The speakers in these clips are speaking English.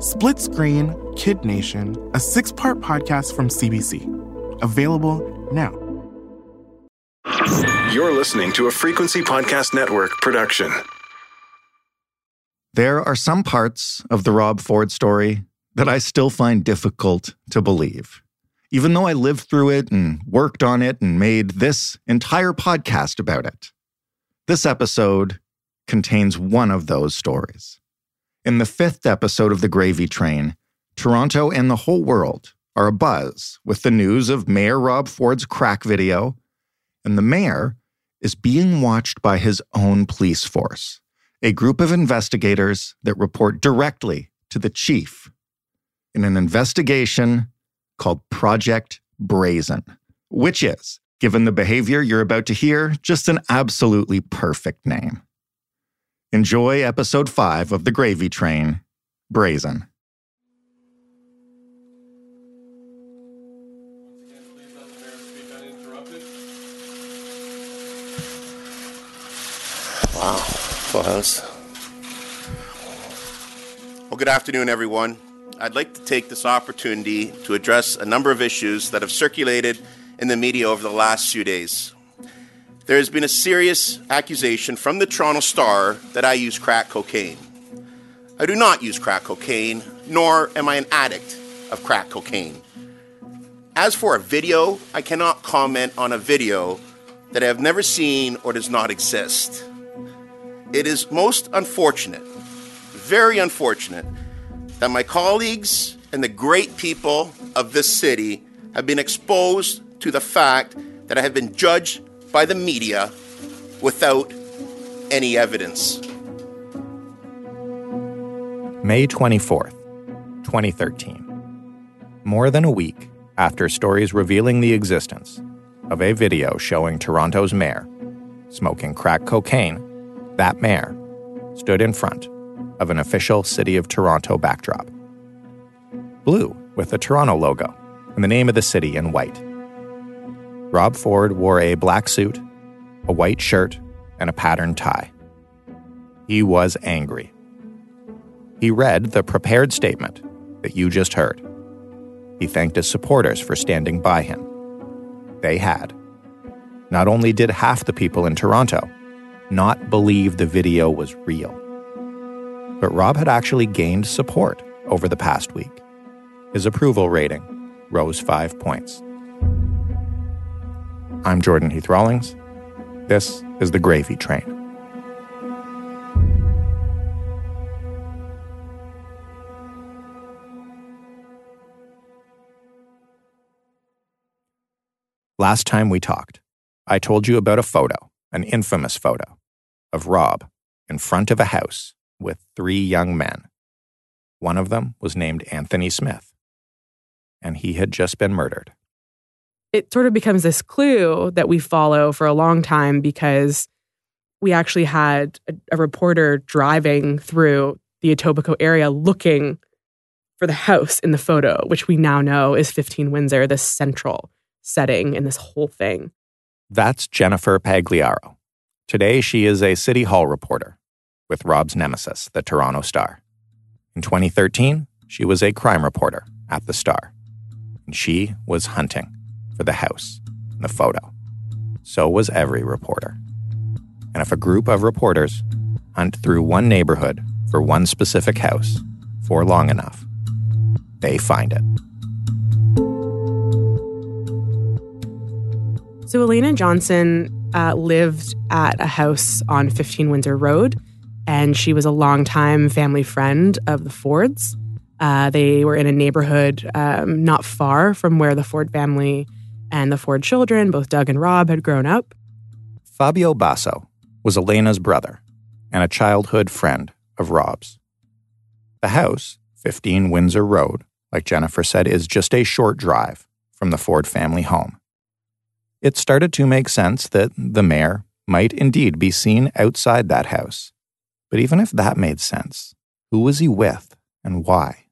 Split Screen Kid Nation, a six part podcast from CBC. Available now. You're listening to a Frequency Podcast Network production. There are some parts of the Rob Ford story that I still find difficult to believe. Even though I lived through it and worked on it and made this entire podcast about it, this episode contains one of those stories. In the fifth episode of The Gravy Train, Toronto and the whole world are abuzz with the news of Mayor Rob Ford's crack video, and the mayor is being watched by his own police force, a group of investigators that report directly to the chief in an investigation called Project Brazen, which is, given the behavior you're about to hear, just an absolutely perfect name. Enjoy episode 5 of The Gravy Train Brazen. Wow, full. Well, good afternoon, everyone. I'd like to take this opportunity to address a number of issues that have circulated in the media over the last few days. There has been a serious accusation from the Toronto Star that I use crack cocaine. I do not use crack cocaine, nor am I an addict of crack cocaine. As for a video, I cannot comment on a video that I have never seen or does not exist. It is most unfortunate, very unfortunate, that my colleagues and the great people of this city have been exposed to the fact that I have been judged by the media without any evidence. May 24th, 2013. More than a week after stories revealing the existence of a video showing Toronto's mayor smoking crack cocaine that mayor stood in front of an official City of Toronto backdrop. Blue with the Toronto logo and the name of the city in white. Rob Ford wore a black suit, a white shirt, and a patterned tie. He was angry. He read the prepared statement that you just heard. He thanked his supporters for standing by him. They had. Not only did half the people in Toronto not believe the video was real. But Rob had actually gained support over the past week. His approval rating rose five points. I'm Jordan Heath Rawlings. This is The Gravy Train. Last time we talked, I told you about a photo, an infamous photo, of Rob in front of a house with three young men. One of them was named Anthony Smith, and he had just been murdered. It sort of becomes this clue that we follow for a long time because we actually had a, a reporter driving through the Etobicoke area looking for the house in the photo, which we now know is 15 Windsor, the central setting in this whole thing. That's Jennifer Pagliaro. Today, she is a City Hall reporter with Rob's nemesis, the Toronto Star. In 2013, she was a crime reporter at the Star, and she was hunting for the house in the photo. So was every reporter. And if a group of reporters hunt through one neighborhood for one specific house for long enough, they find it. So Elena Johnson uh, lived at a house on 15 Windsor Road, and she was a longtime family friend of the Fords. Uh, they were in a neighborhood um, not far from where the Ford family and the Ford children, both Doug and Rob, had grown up. Fabio Basso was Elena's brother and a childhood friend of Rob's. The house, 15 Windsor Road, like Jennifer said, is just a short drive from the Ford family home. It started to make sense that the mayor might indeed be seen outside that house. But even if that made sense, who was he with and why?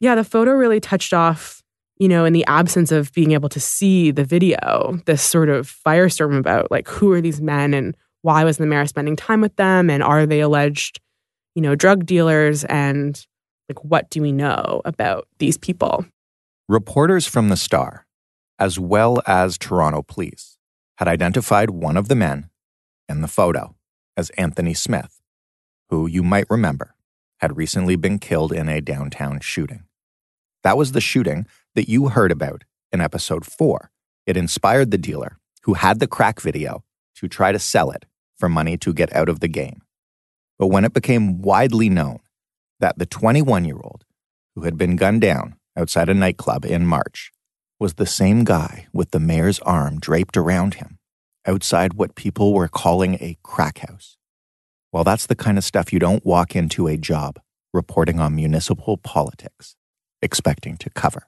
Yeah, the photo really touched off, you know, in the absence of being able to see the video, this sort of firestorm about like who are these men and why was the mayor spending time with them and are they alleged, you know, drug dealers and like what do we know about these people? Reporters from the Star, as well as Toronto police, had identified one of the men in the photo as Anthony Smith, who you might remember had recently been killed in a downtown shooting. That was the shooting that you heard about in episode 4. It inspired the dealer who had the crack video to try to sell it for money to get out of the game. But when it became widely known that the 21 year old who had been gunned down outside a nightclub in March was the same guy with the mayor's arm draped around him outside what people were calling a crack house. Well, that's the kind of stuff you don't walk into a job reporting on municipal politics expecting to cover.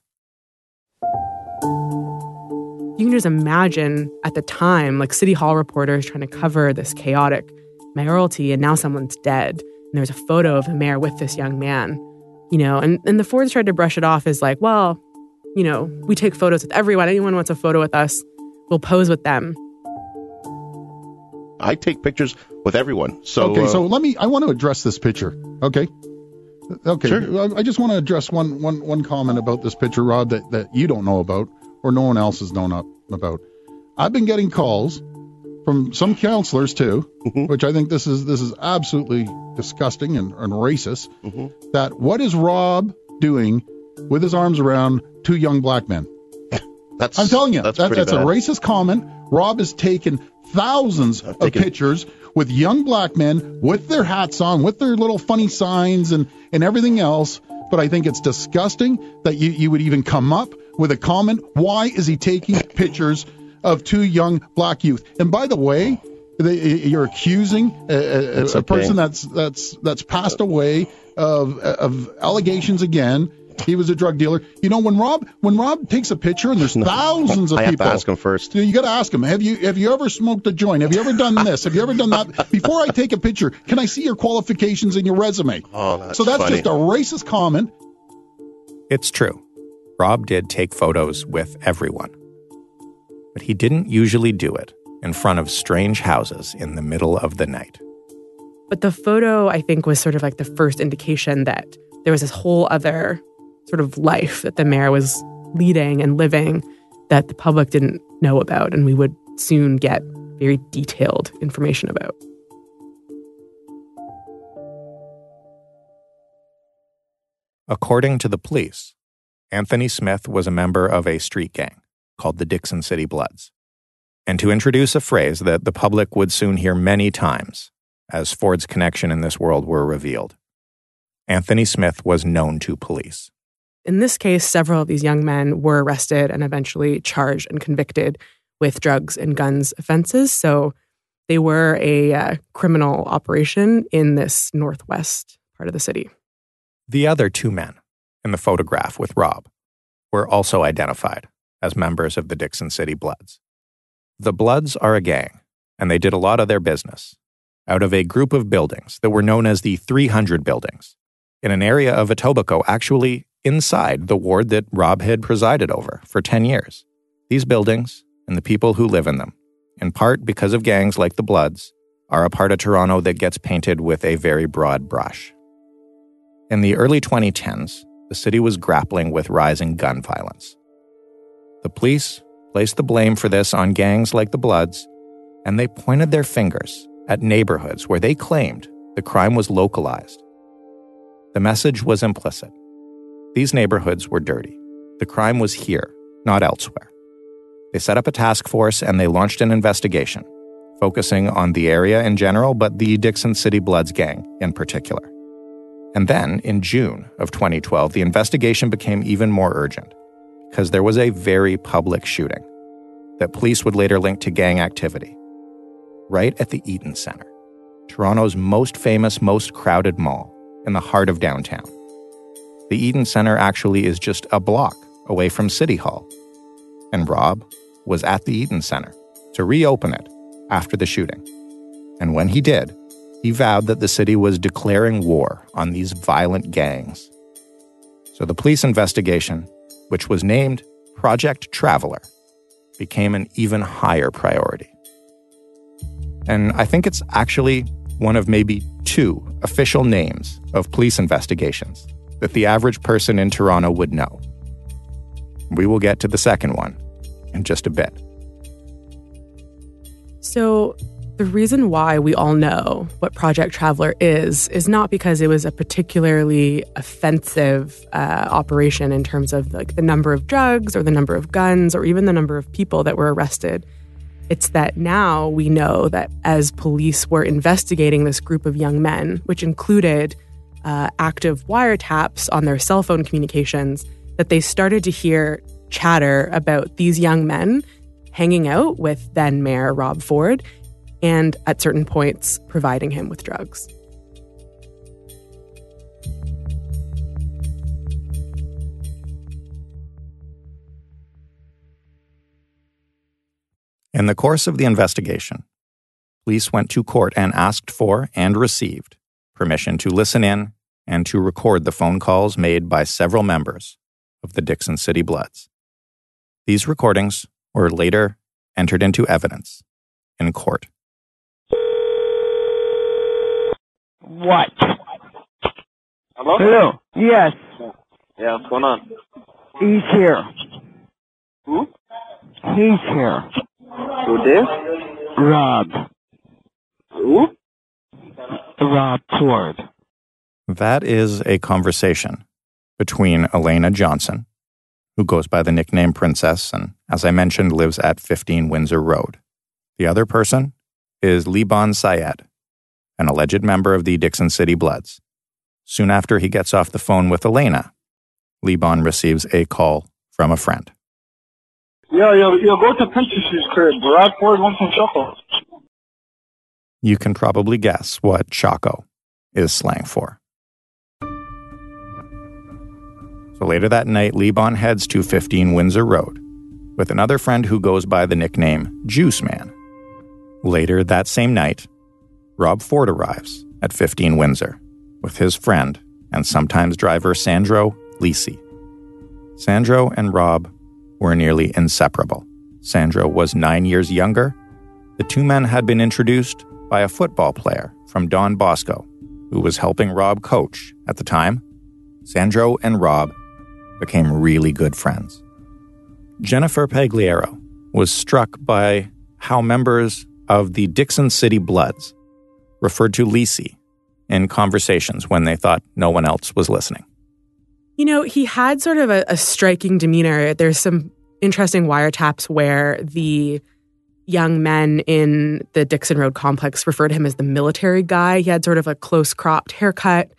You can just imagine at the time, like City Hall reporters trying to cover this chaotic mayoralty, and now someone's dead. And there's a photo of the mayor with this young man, you know, and, and the Fords tried to brush it off as like, well, you know, we take photos with everyone. Anyone wants a photo with us, we'll pose with them. I take pictures with everyone. So okay, uh, so let me. I want to address this picture. Okay. Okay. Sure. I just want to address one, one, one comment about this picture, Rob, that, that you don't know about or no one else has known up about. I've been getting calls from some councillors too, Mm-hmm. which I think this is this is absolutely disgusting and, and racist. Mm-hmm. That what is Rob doing with his arms around two young black men? that's I'm telling you, that's, that's, that's a racist comment. Rob has taken thousands of taken- pictures with young black men with their hats on, with their little funny signs and, and everything else. But I think it's disgusting that you, you would even come up with a comment. Why is he taking pictures of two young black youth? And by the way, they, you're accusing a, a, a okay. person that's that's that's passed away of of allegations again. He was a drug dealer. You know, when Rob when Rob takes a picture and there's thousands of people. I have people. to ask him first. You got to ask him. Have you have you ever smoked a joint? Have you ever done this? Have you ever done that? Before I take a picture, can I see your qualifications and your resume? Oh, that's so that's funny. just a racist comment. It's true. Rob did take photos with everyone. But he didn't usually do it in front of strange houses in the middle of the night. But the photo, I think, was sort of like the first indication that there was this whole other sort of life that the mayor was leading and living that the public didn't know about, and we would soon get very detailed information about. According to the police, Anthony Smith was a member of a street gang called the Dixon City Bloods. And to introduce a phrase that the public would soon hear many times as Ford's connection in this world were revealed, Anthony Smith was known to police. In this case, several of these young men were arrested and eventually charged and convicted with drugs and guns offenses. So they were a uh, criminal operation in this northwest part of the city. The other two men in the photograph with Rob were also identified as members of the Dixon City Bloods. The Bloods are a gang, and they did a lot of their business out of a group of buildings that were known as the 300 buildings in an area of Etobicoke actually inside the ward that Rob had presided over for 10 years. These buildings and the people who live in them, in part because of gangs like the Bloods, are a part of Toronto that gets painted with a very broad brush. In the early 2010s, the city was grappling with rising gun violence. The police placed the blame for this on gangs like the Bloods, and they pointed their fingers at neighborhoods where they claimed the crime was localized. The message was implicit. These neighborhoods were dirty. The crime was here, not elsewhere. They set up a task force and they launched an investigation, focusing on the area in general, but the Dixon City Bloods gang in particular. And then, in June of 2012, the investigation became even more urgent because there was a very public shooting that police would later link to gang activity right at the Eaton Center, Toronto's most famous, most crowded mall in the heart of downtown. the Eaton Center actually is just a block away from City Hall. And Rob was at the Eaton Center to reopen it after the shooting. And when he did, he vowed that the city was declaring war on these violent gangs. So the police investigation, which was named Project Traveler, became an even higher priority. And I think it's actually one of maybe two official names of police investigations that the average person in Toronto would know. We will get to the second one in just a bit. So, the reason why we all know what Project Traveler is is not because it was a particularly offensive uh, operation in terms of like the number of drugs or the number of guns or even the number of people that were arrested. It's that now we know that as police were investigating this group of young men, which included uh, active wiretaps on their cell phone communications, that they started to hear chatter about these young men hanging out with then Mayor Rob Ford and at certain points providing him with drugs. In the course of the investigation, police went to court and asked for and received permission to listen in and to record the phone calls made by several members of the Dixon City Bloods. These recordings were later entered into evidence in court. What? Hello? Hello. Yes. Yeah, what's going on? He's here. Who? He's here. Who this? Rob. Who? Rob Ford. That is a conversation between Elena Johnson, who goes by the nickname Princess and, as I mentioned, lives at 15 Windsor Road. The other person is Liban Siyad, an alleged member of the Dixon City Bloods. Soon after he gets off the phone with Elena, Liban receives a call from a friend. Yeah, yeah, yeah, go to Princess's crib. Rob Ford wants some choco. You can probably guess what Choco is slang for. So later that night, Liban heads to 15 Windsor Road with another friend who goes by the nickname Juice Man. Later that same night, Rob Ford arrives at 15 Windsor with his friend and sometimes driver Sandro Lisi. Sandro and Rob were nearly inseparable. Sandro was nine years younger. The two men had been introduced by a football player from Don Bosco, who was helping Rob coach at the time. Sandro and Rob became really good friends. Jennifer Pagliaro was struck by how members of the Dixon City Bloods referred to Lisi in conversations when they thought no one else was listening. You know, he had sort of a, a striking demeanor. There's some interesting wiretaps where the young men in the Dixon Road complex referred to him as the military guy. He had sort of a close cropped haircut,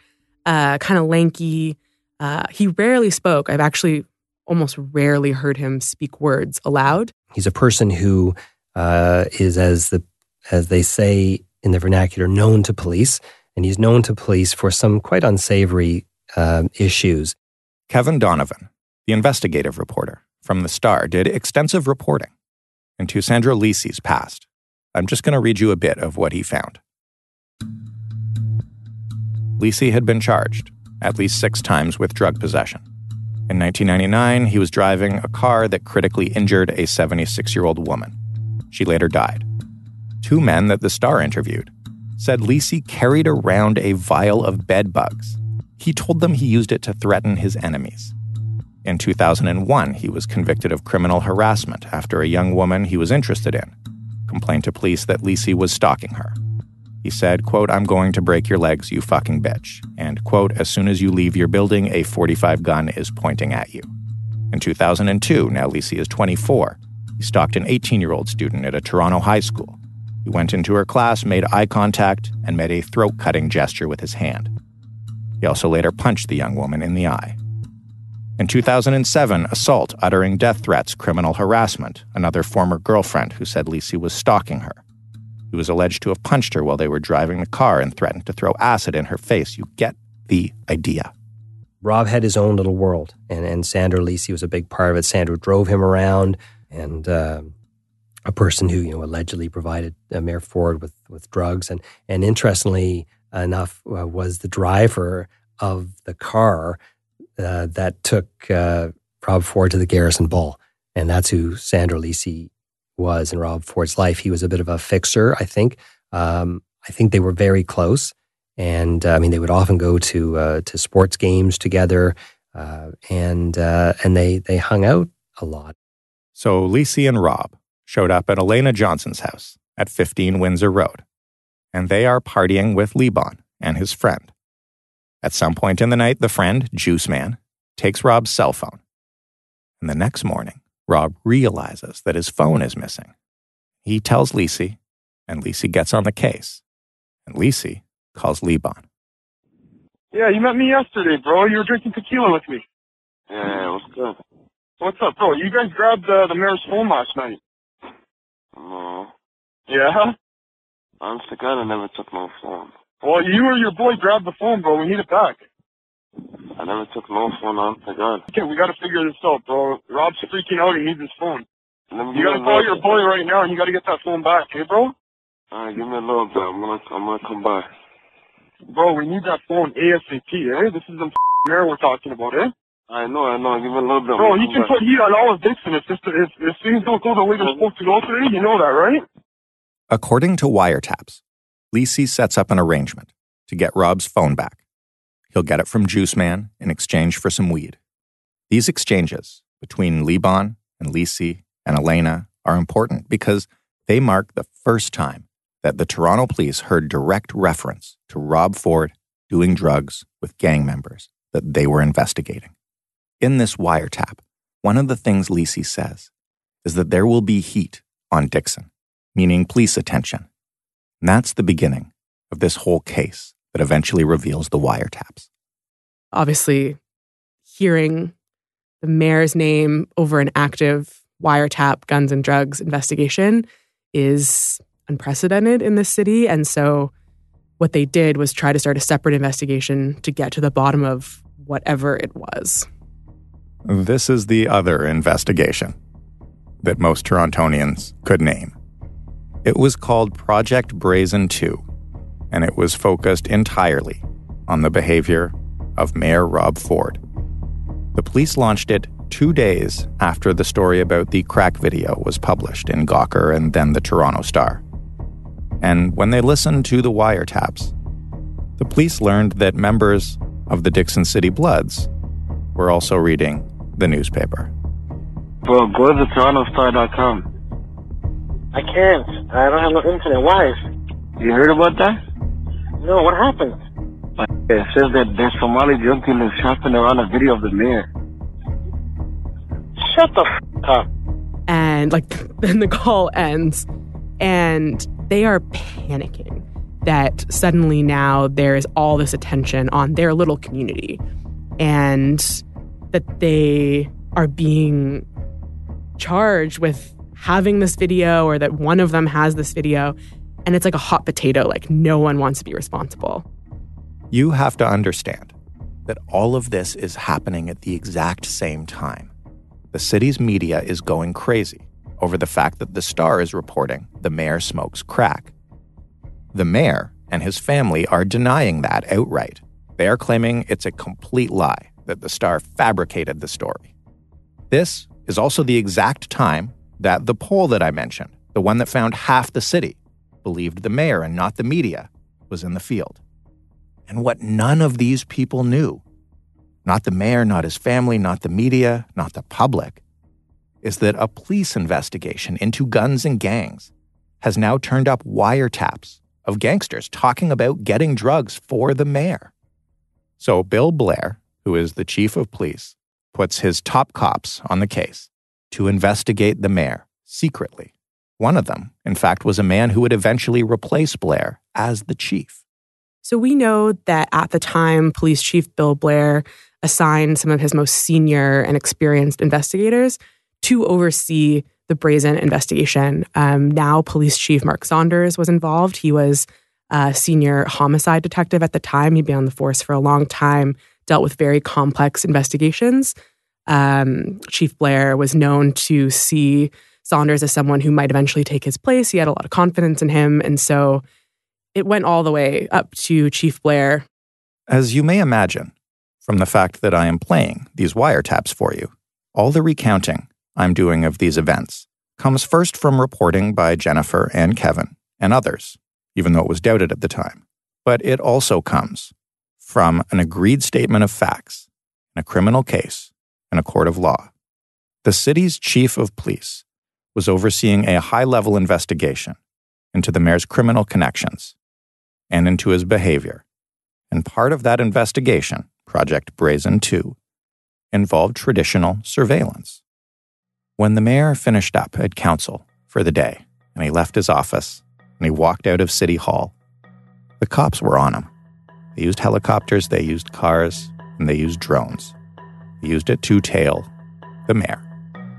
uh, kind of lanky. Uh, he rarely spoke. I've actually almost rarely heard him speak words aloud. He's a person who uh, is, as the as they say in the vernacular, known to police, and he's known to police for some quite unsavory um, issues. Kevin Donovan, the investigative reporter from the Star, did extensive reporting into Sandro Lisi's past. I'm just going to read you a bit of what he found. Lisi had been charged at least six times with drug possession. In 1999, he was driving a car that critically injured a 76 year old woman. She later died. Two men that the Star interviewed said Lisi carried around a vial of bed bugs. He told them he used it to threaten his enemies. In 2001, he was convicted of criminal harassment after a young woman he was interested in complained to police that Lisi was stalking her. He said, quote, I'm going to break your legs, you fucking bitch. And, quote, as soon as you leave your building, a 45 gun is pointing at you. In 2002, now Lisi is 24, he stalked an 18 year old student at a Toronto high school. He went into her class, made eye contact, and made a throat cutting gesture with his hand. He also later punched the young woman in the eye. In 2007, assault, uttering death threats, criminal harassment, another former girlfriend who said Lisi was stalking her. He was alleged to have punched her while they were driving the car and threatened to throw acid in her face. You get the idea. Rob had his own little world, and, and Sandro Lisi was a big part of it. Sandro drove him around, and uh, a person who you know allegedly provided Mayor Ford with with drugs, and and interestingly enough, uh, was the driver of the car uh, that took uh, Rob Ford to the Garrison Ball, and that's who Sandro Lisi was in Rob Ford's life. He was a bit of a fixer, I think. Um, I think they were very close, and uh, I mean they would often go to uh, to sports games together, uh, and and they they hung out a lot. So Lisi and Rob showed up at Elena Johnson's house at 15 Windsor Road, and they are partying with Liban and his friend. At some point in the night, the friend, Juice Man, takes Rob's cell phone. And the next morning, Rob realizes that his phone is missing. He tells Lisi, and Lisi gets on the case. And Lisi calls Liban. Yeah, you met me yesterday, bro. You were drinking tequila with me. Yeah, what's good? What's up, bro? You guys grabbed uh, the mayor's phone last night. No. Yeah? Honest to God, I never took no phone. Well, you or your boy grabbed the phone, bro. We need it back. I never took no phone, honest to God. Okay, we gotta figure this out, bro. Rob's freaking out. He needs his phone. You gotta give me a call your boy right now, and you gotta get that phone back, okay, bro? Alright, give me a little bit. I'm gonna, I'm gonna come by. Bro, we need that phone ASAP, eh? This is the mayor we're talking about, eh? I know, I know. Give a little bit. Bro, gonna he come can put heat on all of Dixon if, this, if, if things don't go the way they're supposed to go today. You know that, right? According to wiretaps, Lisi sets up an arrangement to get Rob's phone back. He'll get it from Juice Man in exchange for some weed. These exchanges between Liban and Lisi and Elena are important because they mark the first time that the Toronto police heard direct reference to Rob Ford doing drugs with gang members that they were investigating. In this wiretap, one of the things Lisi says is that there will be heat on Dixon, meaning police attention. And that's the beginning of this whole case that eventually reveals the wiretaps. Obviously, hearing the mayor's name over an active wiretap guns and drugs investigation is unprecedented in this city. And so, what they did was try to start a separate investigation to get to the bottom of whatever it was. This is the other investigation that most Torontonians could name. It was called Project Brazen 2, and it was focused entirely on the behavior of Mayor Rob Ford. The police launched it two days after the story about the crack video was published in Gawker and then the Toronto Star. And when they listened to the wiretaps, the police learned that members of the Dixon City Bloods were also reading the newspaper. Bro, go to the TorontoStar.com. I can't. I don't have no internet. Why? You heard about that? No, what happened? It says that there's Somali drug dealers shopping around a video of the mayor. Shut the f up. And like then the call ends and they are panicking that suddenly now there is all this attention on their little community and that they are being charged with having this video or that one of them has this video and it's like a hot potato like no one wants to be responsible You have to understand that all of this is happening at the exact same time. The city's media is going crazy over the fact that the Star is reporting the mayor smokes crack. The mayor and his family are denying that outright. They are claiming it's a complete lie that the Star fabricated the story. This is also the exact time that the poll that I mentioned, the one that found half the city, believed the mayor and not the media, was in the field. And what none of these people knew, not the mayor, not his family, not the media, not the public, is that a police investigation into guns and gangs has now turned up wiretaps of gangsters talking about getting drugs for the mayor. So Bill Blair, who is the chief of police, puts his top cops on the case to investigate the mayor secretly. One of them, in fact, was a man who would eventually replace Blair as the chief. So we know that at the time, Police Chief Bill Blair assigned some of his most senior and experienced investigators to oversee the brazen investigation. Um, now, Police Chief Mark Saunders was involved. He was a senior homicide detective at the time. He'd been on the force for a long time, dealt with very complex investigations. Um, Chief Blair was known to see Saunders as someone who might eventually take his place. He had a lot of confidence in him. And so it went all the way up to Chief Blair. As you may imagine, from the fact that I am playing these wiretaps for you, all the recounting I'm doing of these events comes first from reporting by Jennifer and Kevin and others, even though it was doubted at the time. But it also comes from an agreed statement of facts in a criminal case in a court of law. The city's chief of police was overseeing a high level investigation into the mayor's criminal connections and into his behavior. And part of that investigation, Project Brazen 2, involved traditional surveillance. When the mayor finished up at council for the day and he left his office and he walked out of City Hall, the cops were on him. They used helicopters, they used cars, and they used drones. They used it to tail the mayor.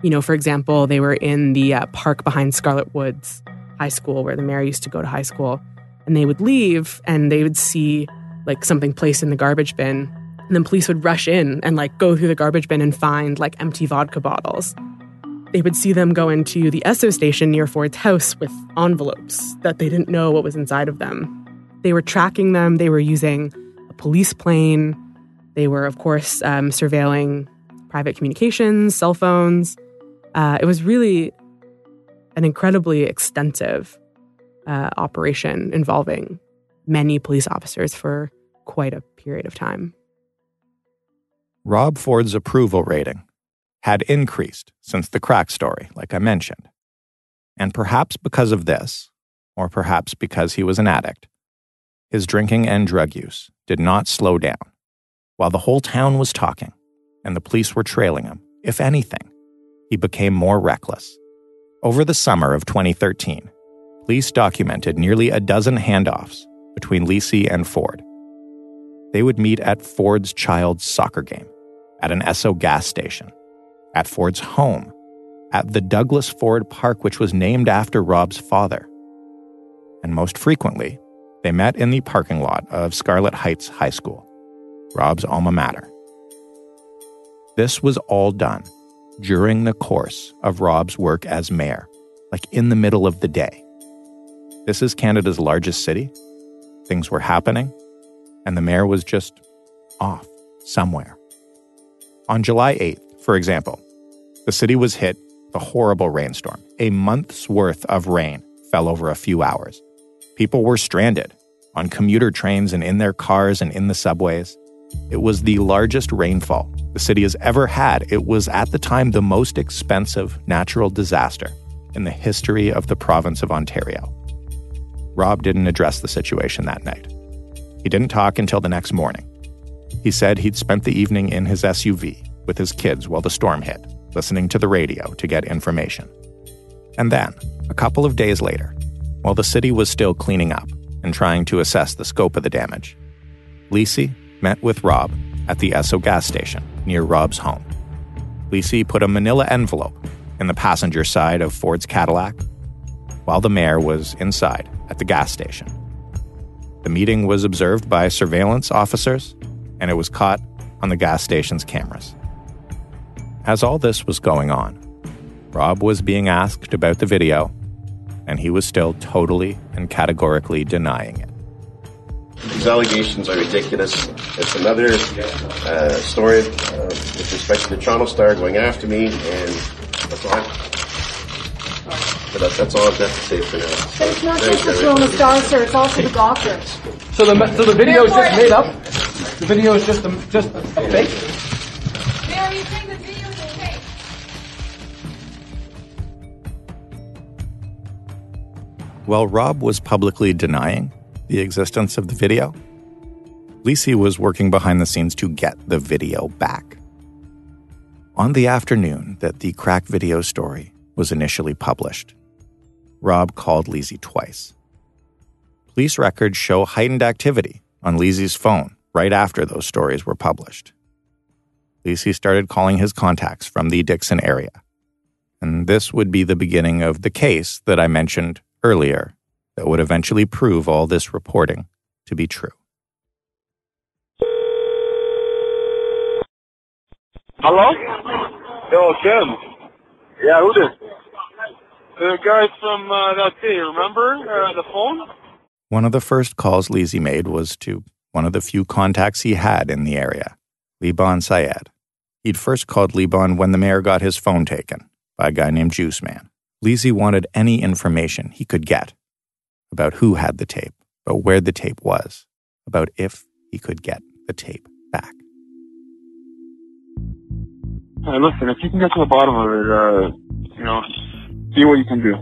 You know, for example, they were in the uh, park behind Scarlett Woods High School where the mayor used to go to high school. And they would leave and they would see like something placed in the garbage bin. And then police would rush in and like go through the garbage bin and find like empty vodka bottles. They would see them go into the Esso station near Ford's house with envelopes that they didn't know what was inside of them. They were tracking them, they were using a police plane, they were, of course, um, surveilling private communications, cell phones. Uh, it was really an incredibly extensive uh, operation involving many police officers for quite a period of time. Rob Ford's approval rating had increased since the crack story, like I mentioned. And perhaps because of this, or perhaps because he was an addict, his drinking and drug use did not slow down. While the whole town was talking and the police were trailing him, if anything, he became more reckless. Over the summer of 2013, police documented nearly a dozen handoffs between Lisi and Ford. They would meet at Ford's child's soccer game, at an Esso gas station, at Ford's home, at the Douglas Ford Park, which was named after Rob's father. And most frequently, they met in the parking lot of Scarlett Heights High School, Rob's alma mater. This was all done during the course of Rob's work as mayor, like in the middle of the day. This is Canada's largest city. Things were happening, and the mayor was just off somewhere. On July 8th, for example, the city was hit with a horrible rainstorm. A month's worth of rain fell over a few hours. People were stranded on commuter trains and in their cars and in the subways. It was the largest rainfall the city has ever had. It was at the time the most expensive natural disaster in the history of the province of Ontario. Rob didn't address the situation that night. He didn't talk until the next morning. He said he'd spent the evening in his SUV with his kids while the storm hit, listening to the radio to get information. And then, a couple of days later, while the city was still cleaning up and trying to assess the scope of the damage, Lisi met with Rob at the Esso gas station near Rob's home. Lisi put a manila envelope in the passenger side of Ford's Cadillac while the mayor was inside at the gas station. The meeting was observed by surveillance officers and it was caught on the gas station's cameras. As all this was going on, Rob was being asked about the video, and he was still totally and categorically denying it. These allegations are ridiculous. It's another uh, story uh, with respect to the Toronto Star going after me, and that's all. But that, that's all I've got to say for now. But it's not Thanks, just the Toronto Star, sir. It's also the Gawker. So the so the video is just made up. The video is just a, just a fake. While Rob was publicly denying the existence of the video, Lisi was working behind the scenes to get the video back. On the afternoon that the crack video story was initially published, Rob called Lisi twice. Police records show heightened activity on Lisi's phone right after those stories were published. Lisi started calling his contacts from the Dixon area. And this would be the beginning of the case that I mentioned earlier that would eventually prove all this reporting to be true. Hello? Yo, Tim. Yeah, who this? The guy from uh, that day, remember? Uh, the phone? One of the first calls Lisi made was to one of the few contacts he had in the area, Liban Siyad. He'd first called Liban when the mayor got his phone taken by a guy named Juice Man. Lisi wanted any information he could get about who had the tape, about where the tape was, about if he could get the tape back. Hey, listen, if you can get to the bottom of it, uh, you know, see what you can do.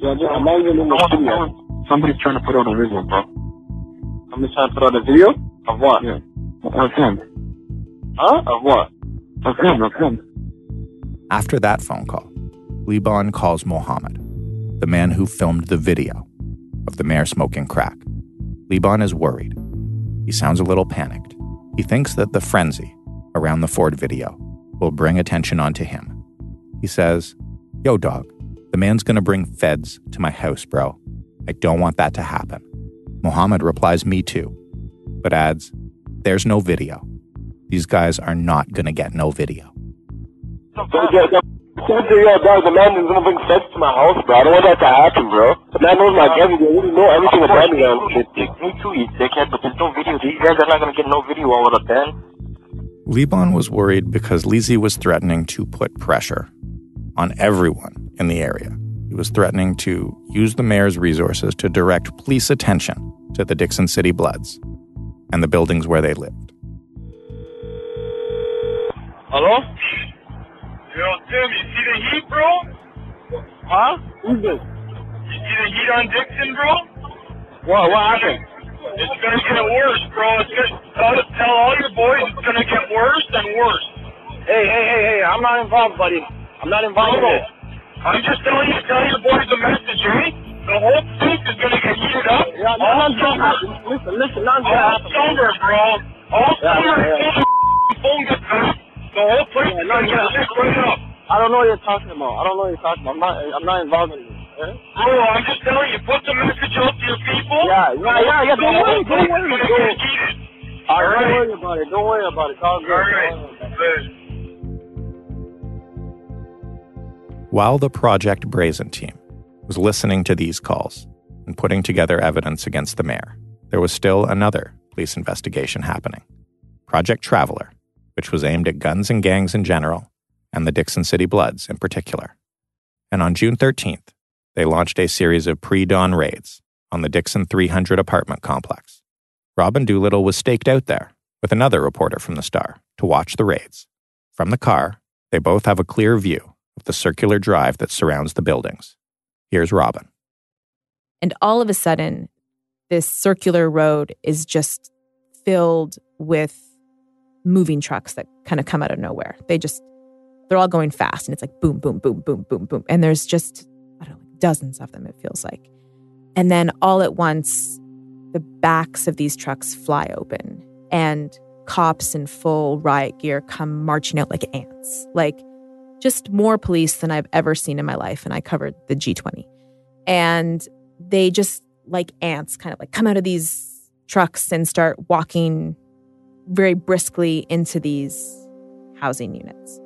Yeah, yeah, I'm not even in the Someone- video. Somebody's trying to put out a video, bro. Somebody's trying to put out a video? Of what? Yeah. Of him. Huh? Of what? Of him, of him. After that phone call, Liban calls Mohammed, the man who filmed the video of the mayor smoking crack. Liban is worried. He sounds a little panicked. He thinks that the frenzy around the Ford video will bring attention onto him. He says, Yo, dog, the man's gonna bring feds to my house, bro. I don't want that to happen. Mohammed replies, Me too, but adds, There's no video. These guys are not gonna get no video. Yeah, yeah, yeah, dog, the man is gonna bring sex to my house, bro. I don't want that to happen, bro. The man knows my everything. They already know everything about me, man. Me too, you dickhead, but there's no video. These guys are not gonna get no video all of them. Liban was worried because Lisi was threatening to put pressure on everyone in the area. He was threatening to use the mayor's resources to direct police attention to the Dixon City Bloods and the buildings where they lived. Hello? Yo, Tim, you see the heat, bro? Huh? Who's this? You see the heat on Dixon, bro? What? What happened? It's gonna get worse, bro. It's gonna tell, tell all your boys it's gonna get worse and worse. Hey, hey, hey, hey! I'm not involved, buddy. I'm not involved in Bro, this. I'm just telling you, tell your boys the message, eh? The whole place is gonna get heated up. Yeah, all nothing's gonna summer. Listen, listen, nothing's gonna All happen. summer, bro. All Yeah, summer yeah, the phone gets back. The whole place Yeah, is gonna get lit right up. I don't know what you're talking about. I don't know what you're talking about. I'm not. I'm not involved in this. eh? Bro, I'm just telling you, put the message out to your people. Yeah, yeah, yeah, yeah. Don't worry, don't worry. Don't, get heated. all right, don't worry about it. Don't worry about it. It's all good. All right. Don't worry about it. Good. While the Project Brazen team was listening to these calls and putting together evidence against the mayor, there was still another police investigation happening Project Traveler, which was aimed at guns and gangs in general and the Dixon City Bloods in particular. And on June 13th, they launched a series of pre dawn raids on the Dixon 300 apartment complex. Robin Doolittle was staked out there with another reporter from the Star to watch the raids. From the car, they both have a clear view of the circular drive that surrounds the buildings. Here's Robin. And all of a sudden, this circular road is just filled with moving trucks that kind of come out of nowhere. They just, they're all going fast and it's like boom, boom, boom, boom, boom, boom. And there's just, I don't know, dozens of them, it feels like. And then all at once, the backs of these trucks fly open and cops in full riot gear come marching out like ants. Like just more police than I've ever seen in my life. And I covered the G20. And they just like ants kind of like come out of these trucks and start walking very briskly into these housing units.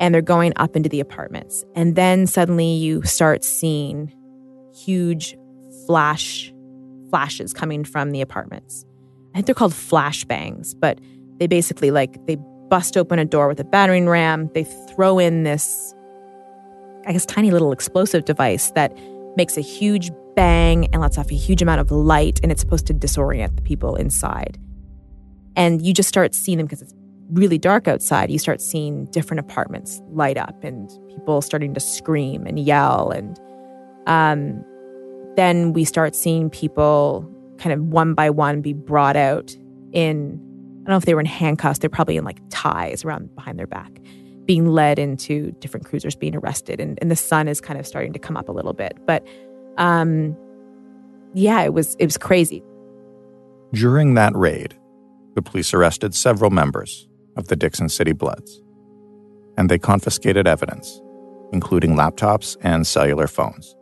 And they're going up into the apartments. And then suddenly you start seeing huge flash flashes coming from the apartments. I think they're called flashbangs, but they basically like they bust open a door with a battering ram. They throw in this, I guess, tiny little explosive device that makes a huge bang and lets off a huge amount of light, and it's supposed to disorient the people inside. And you just start seeing them because it's really dark outside. You start seeing different apartments light up and people starting to scream and yell. And um, then we start seeing people kind of one by one be brought out in, I don't know if they were in handcuffs, they're probably in like ties around behind their back, being led into different cruisers, being arrested. And, and the sun is kind of starting to come up a little bit. But um, yeah, it was it was crazy. During that raid, the police arrested several members of the Dixon City Bloods, and they confiscated evidence, including laptops and cellular phones.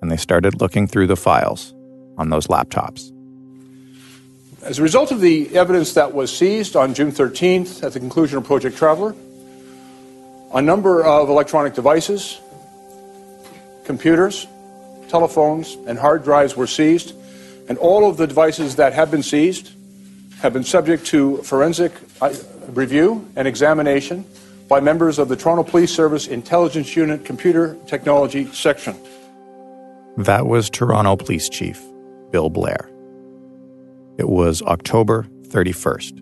And they started looking through the files on those laptops. As a result of the evidence that was seized on June 13th at the conclusion of Project Traveler, a number of electronic devices, computers, telephones, and hard drives were seized, and all of the devices that have been seized have been subject to forensic uh, review and examination by members of the Toronto Police Service Intelligence Unit Computer Technology Section. That was Toronto Police Chief Bill Blair. It was October 31st,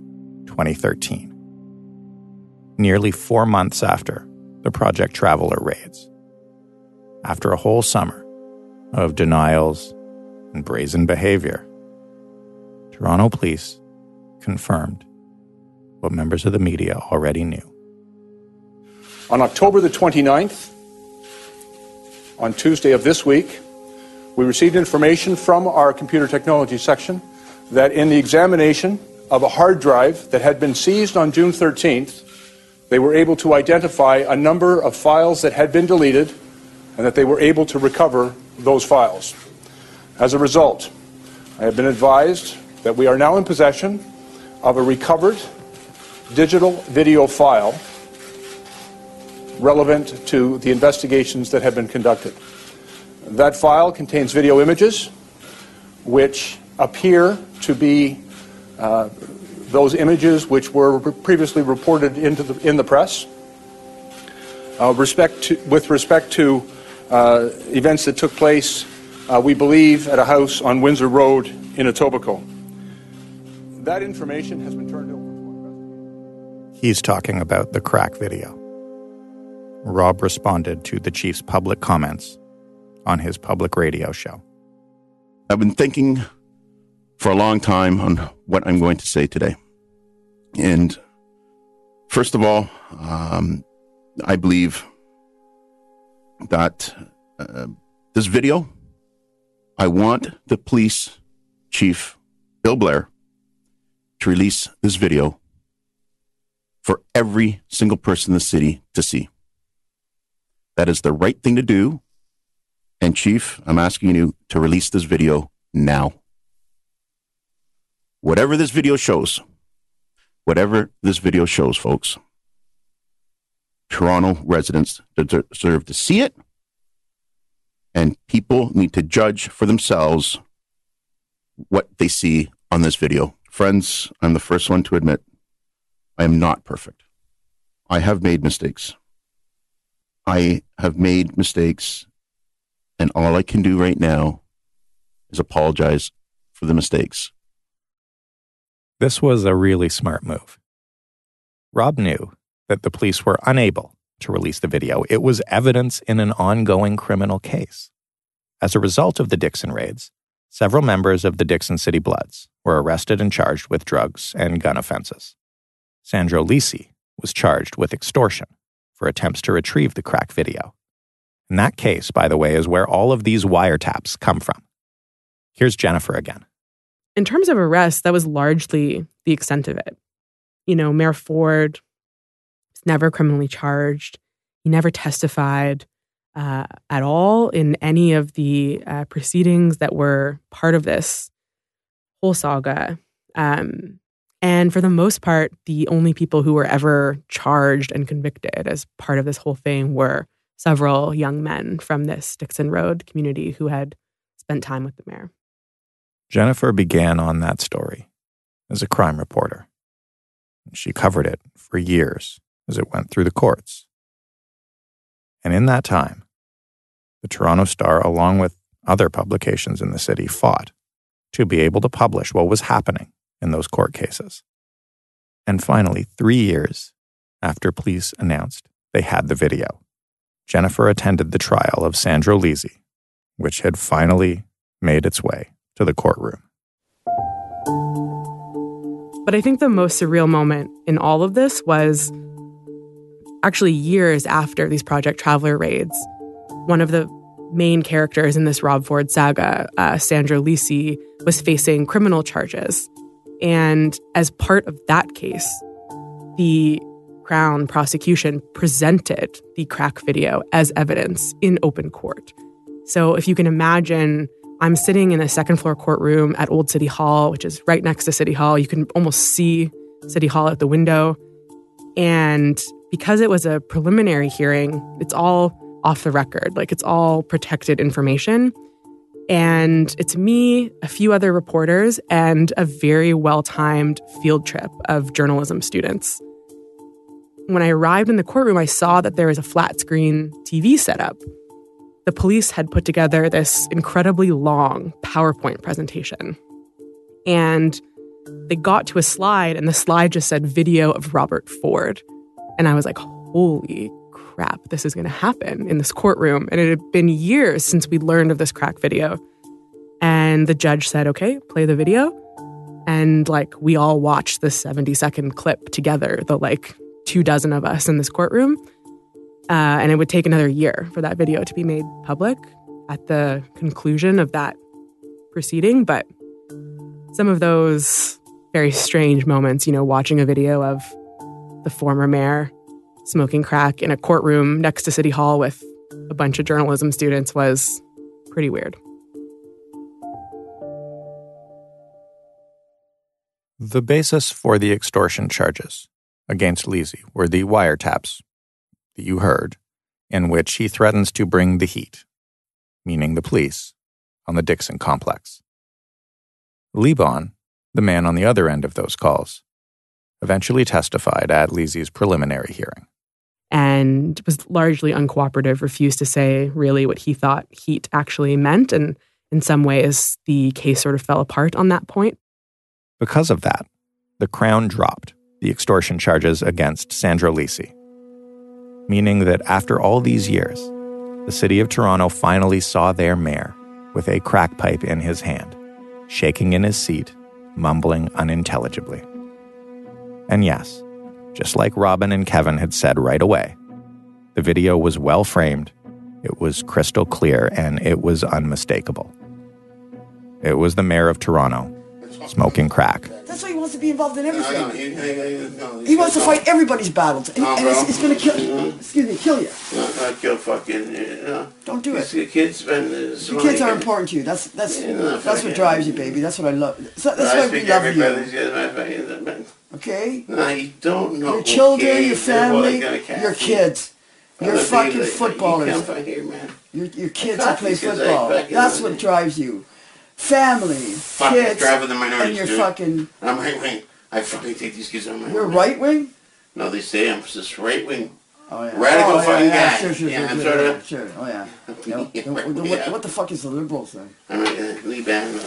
2013. Nearly four months after the Project Traveler raids. After a whole summer of denials and brazen behavior, Toronto police confirmed what members of the media already knew. On October the 29th, on Tuesday of this week, we received information from our computer technology section that in the examination of a hard drive that had been seized on June 13th, they were able to identify a number of files that had been deleted and that they were able to recover those files. As a result, I have been advised that we are now in possession of a recovered digital video file relevant to the investigations that have been conducted. That file contains video images which appear to be uh, those images which were previously reported into the, in the press. Uh, respect to, with respect to uh, events that took place, uh, we believe, at a house on Windsor Road in Etobicoke. That information has been turned over. To investigators. He's talking about the crack video. Rob responded to the chief's public comments on his public radio show. I've been thinking for a long time on what I'm going to say today. And first of all, um, I believe that uh, this video, I want the police chief, Bill Blair, to release this video for every single person in the city to see. That is the right thing to do. And, Chief, I'm asking you to release this video now. Whatever this video shows, whatever this video shows, folks, Toronto residents deserve to see it, and people need to judge for themselves what they see on this video. Friends, I'm the first one to admit I am not perfect. I have made mistakes. I have made mistakes, and all I can do right now is apologize for the mistakes. This was a really smart move. Rob knew that the police were unable to release the video. It was evidence in an ongoing criminal case. As a result of the Dixon raids, several members of the Dixon City Bloods were arrested and charged with drugs and gun offenses. Sandro Lisi was charged with extortion for attempts to retrieve the crack video. And that case, by the way, is where all of these wiretaps come from. Here's Jennifer again. In terms of arrests, that was largely the extent of it. You know, Mayor Ford was never criminally charged. He never testified uh, at all in any of the uh, proceedings that were part of this whole saga. Um, and for the most part, the only people who were ever charged and convicted as part of this whole thing were several young men from this Dixon Road community who had spent time with the mayor. Jennifer began on that story as a crime reporter. She covered it for years as it went through the courts. And in that time, the Toronto Star, along with other publications in the city, fought to be able to publish what was happening in those court cases. And finally, three years after police announced they had the video, Jennifer attended the trial of Sandro Lisi, which had finally made its way to the courtroom. But I think the most surreal moment in all of this was actually years after these Project Traveler raids. One of the main characters in this Rob Ford saga, uh, Sandro Lisi, was facing criminal charges and as part of that case, the Crown prosecution presented the crack video as evidence in open court. So if you can imagine I'm sitting in a second floor courtroom at Old City Hall, which is right next to City Hall. You can almost see City Hall at the window. And because it was a preliminary hearing, it's all off the record, like it's all protected information. And it's me, a few other reporters, and a very well timed field trip of journalism students. When I arrived in the courtroom, I saw that there was a flat screen TV setup the police had put together this incredibly long PowerPoint presentation. And they got to a slide, and the slide just said video of Robert Ford. And I was like, holy crap, this is going to happen in this courtroom. And it had been years since we learned of this crack video. And the judge said, okay, play the video. And like, we all watched this 70 second clip together, the like two dozen of us in this courtroom. Uh, and it would take another year for that video to be made public at the conclusion of that proceeding. But some of those very strange moments, you know, watching a video of the former mayor smoking crack in a courtroom next to City Hall with a bunch of journalism students was pretty weird. The basis for the extortion charges against Lisi were the wiretaps that you heard, in which he threatens to bring the heat, meaning the police, on the Dixon complex. Liban, the man on the other end of those calls, eventually testified at Lisi's preliminary hearing. And was largely uncooperative, refused to say really what he thought heat actually meant. And in some ways, the case sort of fell apart on that point. Because of that, the Crown dropped the extortion charges against Sandro Lisi meaning that after all these years, the city of Toronto finally saw their mayor with a crack pipe in his hand, shaking in his seat, mumbling unintelligibly. And yes, just like Robyn and Kevin had said right away, the video was well framed, it was crystal clear, and it was unmistakable. It was the mayor of Toronto smoking crack. That's why he wants to be involved in everything. He wants to fight everybody's battles, and, and it's, it's going to kill. Excuse me, kill you. Not kill fucking. You know. Don't do it. The kids spend. Your kids are important to you. That's that's that's what drives you, baby. That's what I love. So, that's why we love you. Okay. No, you don't know. Your children, okay, your family, they're gonna catch your kids, your Other fucking people, footballers. You here, man. Your, your kids that play football. That's what drives you. Family, Fuck, kids, driving the minorities, and your dude. fucking. I'm right wing. I fucking take these kids on my You're right wing. No, they say I'm just right wing. Oh, yeah. Radical oh, yeah, fucking yeah, guy. Sure, sure, yeah, sure, sure, sort yeah, of. sure. Oh yeah. Yeah. What, what- the fuck is the liberals then? I'm right. Uh, Liban.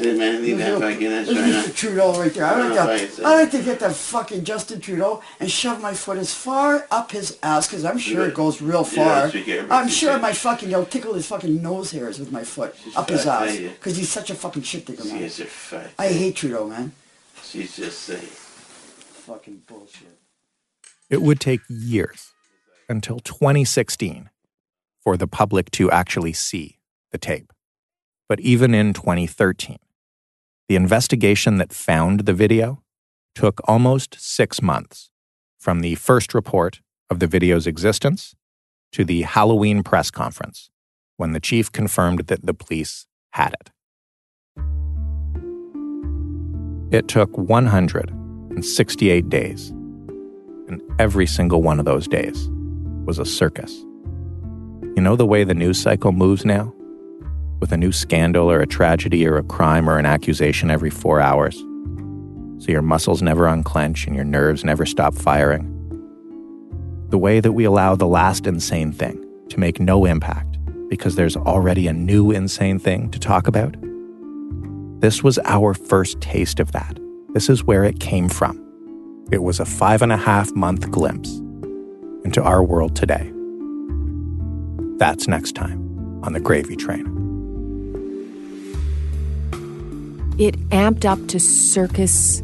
Lee man, Liban. Fucking. That's right. Mr. Trudeau right there. I No, like fuck, to, it's, I like to get that fucking Justin Trudeau and shove my foot as far up his ass because I'm sure it goes real far. that's what you get, I'm sure my fucking you'll tickle his fucking nose hairs with my foot up his ass because he's such a fucking shit digger, man. She's a fat. I hate Trudeau, man. She's just saying. Fucking bullshit. It would take years until 2016 for the public to actually see the tape. But even in 2013, the investigation that found the video took almost six months from the first report of the video's existence to the Halloween press conference when the chief confirmed that the police had it. It took 168 days, and every single one of those days was a circus. You know the way the news cycle moves now? With a new scandal or a tragedy or a crime or an accusation every four hours. So your muscles never unclench and your nerves never stop firing. The way that we allow the last insane thing to make no impact because there's already a new insane thing to talk about. This was our first taste of that. This is where it came from. It was a five and a half month glimpse into our world today. That's next time on the Gravy Train. It amped up to circus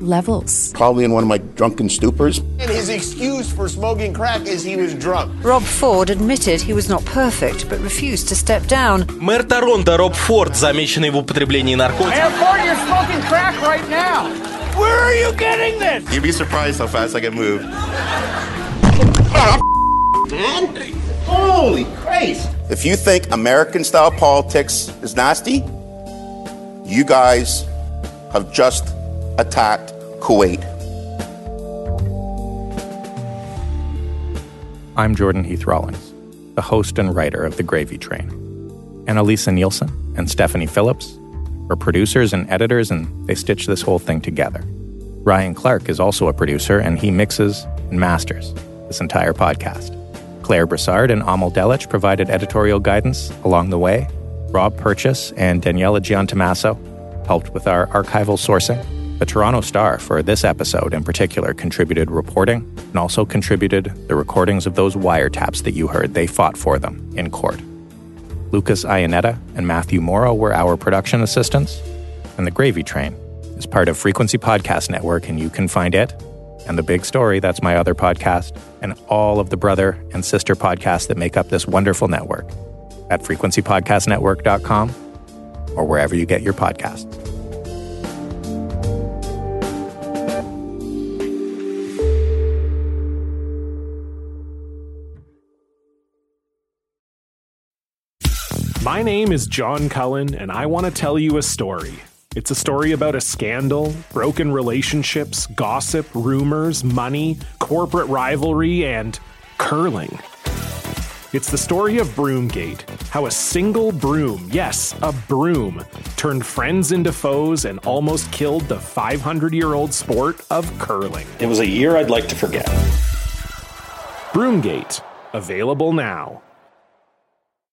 levels. Probably in one of my drunken stupors. And his excuse for smoking crack is he was drunk. Rob Ford admitted he was not perfect, but refused to step down. Мэр Торонто Роб Форд, замеченный в употреблении наркотиков. Airport, you're smoking crack right now. Where are you getting this? You'd be surprised how fast I can move. Man, Holy Christ! If you think American style politics is nasty, you guys have just attacked Kuwait. I'm Jordan Heath Rawlings, the host and writer of The Gravy Train. Annalisa Nielsen and Stephanie Phillips are producers and editors, and they stitch this whole thing together. Ryan Clark is also a producer, and he mixes and masters this entire podcast. Claire Broussard and Amal Delich provided editorial guidance along the way. Rob Purchase and Daniela Giantomasso helped with our archival sourcing. The Toronto Star, for this episode in particular, contributed reporting and also contributed the recordings of those wiretaps that you heard. They fought for them in court. Lucas Ionetta and Matthew Morrow were our production assistants, and The Gravy Train is part of Frequency Podcast Network, and you can find it and The Big Story, that's my other podcast, and all of the brother and sister podcasts that make up this wonderful network at frequencypodcastnetwork.com or wherever you get your podcasts. My name is John Cullen, and I want to tell you a story. It's a story about a scandal, broken relationships, gossip, rumors, money, corporate rivalry, and curling. It's the story of Broomgate, how a single broom, yes, a broom, turned friends into foes and almost killed the 500 year old sport of curling. It was a year I'd like to forget. Broomgate, available now.